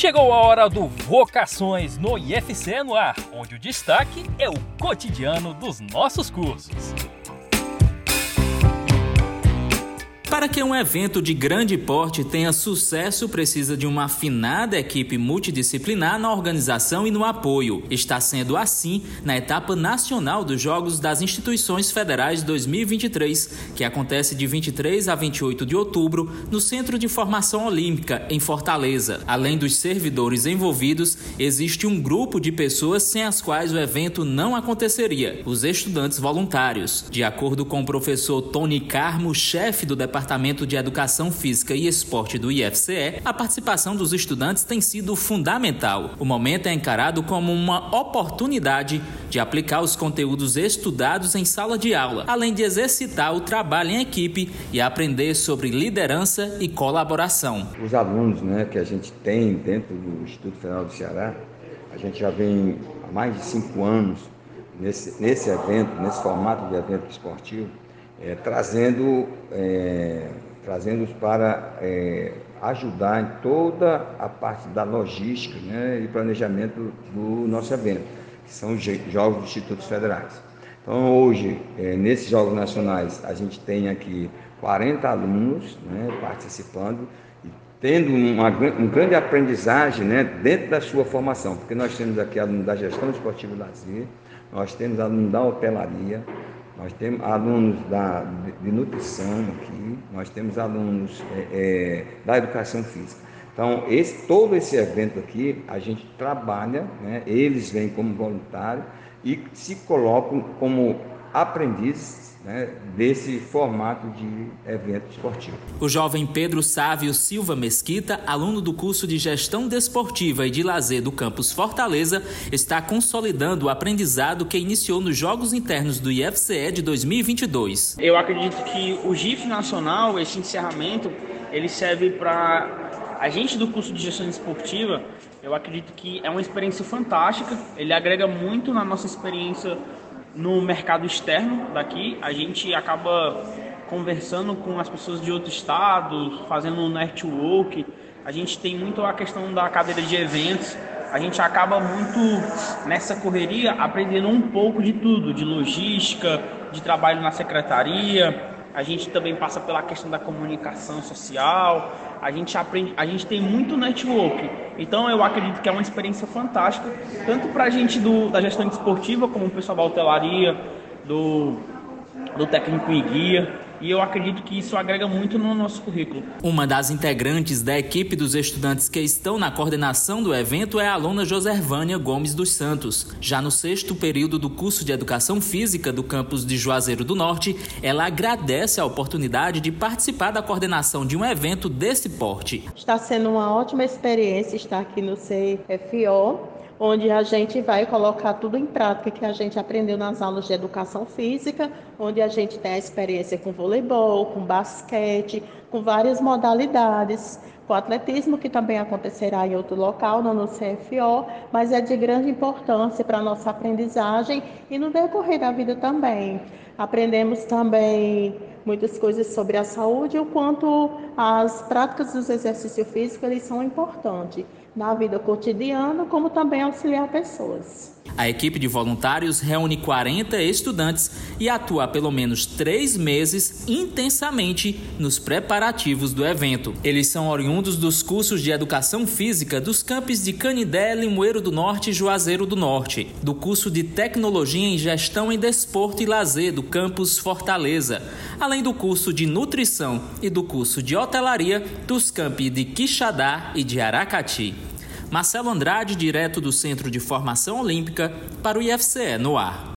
Chegou a hora do Vocações no IFC no ar, onde o destaque é o cotidiano dos nossos cursos. Para que um evento de grande porte tenha sucesso, precisa de uma afinada equipe multidisciplinar na organização e no apoio. Está sendo assim na etapa nacional dos Jogos das Instituições Federais 2023, que acontece de 23 a 28 de outubro no Centro de Formação Olímpica, em Fortaleza. Além dos servidores envolvidos, existe um grupo de pessoas sem as quais o evento não aconteceria: os estudantes voluntários. De acordo com o professor Tony Carmo, chefe do departamento Departamento de Educação Física e Esporte do IFCE, a participação dos estudantes tem sido fundamental. O momento é encarado como uma oportunidade de aplicar os conteúdos estudados em sala de aula, além de exercitar o trabalho em equipe e aprender sobre liderança e colaboração. Os alunos né, que a gente tem dentro do Instituto Federal do Ceará, a gente já vem há mais de cinco anos nesse, nesse evento, nesse formato de evento esportivo, é, trazendo é, trazendo para é, ajudar em toda a parte da logística né, e planejamento do nosso evento, que são os Jogos dos Institutos Federais. Então, hoje, é, nesses Jogos Nacionais, a gente tem aqui 40 alunos né, participando e tendo uma, grande aprendizagem né, dentro da sua formação, porque nós temos aqui alunos da gestão esportiva lazer, nós temos alunos da hotelaria, nós temos alunos da, de, nutrição aqui, nós temos alunos é, é, da educação física. Então, esse, todo esse evento aqui, a gente trabalha, né, eles vêm como voluntários e se colocam como aprendizes né, desse formato de evento esportivo. O jovem Pedro Sávio Silva Mesquita, aluno do curso de Gestão Desportiva e de Lazer do campus Fortaleza, está consolidando o aprendizado que iniciou nos Jogos Internos do IFCE de 2022. Eu acredito que o GIF Nacional, esse encerramento, ele serve para a gente do curso de Gestão Desportiva, eu acredito que é uma experiência fantástica, ele agrega muito na nossa experiência no mercado externo daqui, a gente acaba conversando com as pessoas de outro estado, fazendo um network. A gente tem muito a questão da cadeira de eventos. A gente acaba muito nessa correria aprendendo um pouco de tudo, de logística, de trabalho na secretaria, a gente também passa pela questão da comunicação social, a gente aprende, a gente tem muito network. Então eu acredito que é uma experiência fantástica, tanto para a gente do, da gestão esportiva, como o pessoal da hotelaria, do, do técnico e guia e eu acredito que isso agrega muito no nosso currículo. Uma das integrantes da equipe dos estudantes que estão na coordenação do evento é a aluna Joservânia Gomes dos Santos. Já no sexto período do curso de Educação Física do campus de Juazeiro do Norte, ela agradece a oportunidade de participar da coordenação de um evento desse porte. Está sendo uma ótima experiência estar aqui no CFO onde a gente vai colocar tudo em prática que a gente aprendeu nas aulas de educação física, onde a gente tem a experiência com voleibol, com basquete, com várias modalidades, com atletismo, que também acontecerá em outro local, não no CFO, mas é de grande importância para a nossa aprendizagem e no decorrer da vida também. Aprendemos também muitas coisas sobre a saúde e o quanto as práticas dos exercícios físicos eles são importantes na vida cotidiana, como também auxiliar pessoas. A equipe de voluntários reúne 40 estudantes e atua pelo menos três meses intensamente nos preparativos do evento. Eles são oriundos dos cursos de Educação Física dos campos de Canidé, Limoeiro do Norte e Juazeiro do Norte, do curso de Tecnologia em Gestão em Desporto e Lazer do campus Fortaleza, além do curso de Nutrição e do curso de Hotelaria dos campi de Quixadá e de Aracati. Marcelo Andrade, direto do Centro de Formação Olímpica, para o IFCE no ar.